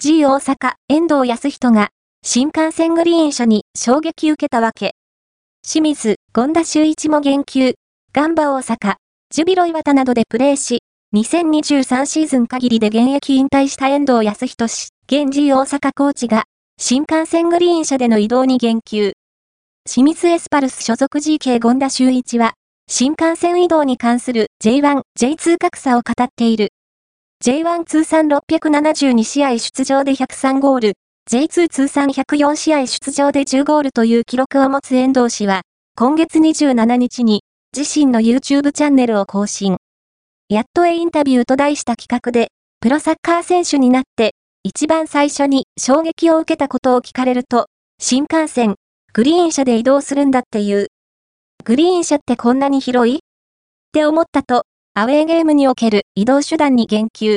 G 大阪、遠藤康人が、新幹線グリーン車に衝撃受けたわけ。清水、権田修一も言及、ガンバ大阪、ジュビロ岩田などでプレーし、2023シーズン限りで現役引退した遠藤康人氏、現 G 大阪コーチが、新幹線グリーン車での移動に言及。清水エスパルス所属 GK 権田修一は、新幹線移動に関する J1、J2 格差を語っている。J1 通算672試合出場で103ゴール、J2 通算104試合出場で10ゴールという記録を持つ遠藤氏は、今月27日に自身の YouTube チャンネルを更新。やっとへインタビューと題した企画で、プロサッカー選手になって、一番最初に衝撃を受けたことを聞かれると、新幹線、グリーン車で移動するんだっていう。グリーン車ってこんなに広い？って思ったと、アウェーゲームにおける移動手段に言及。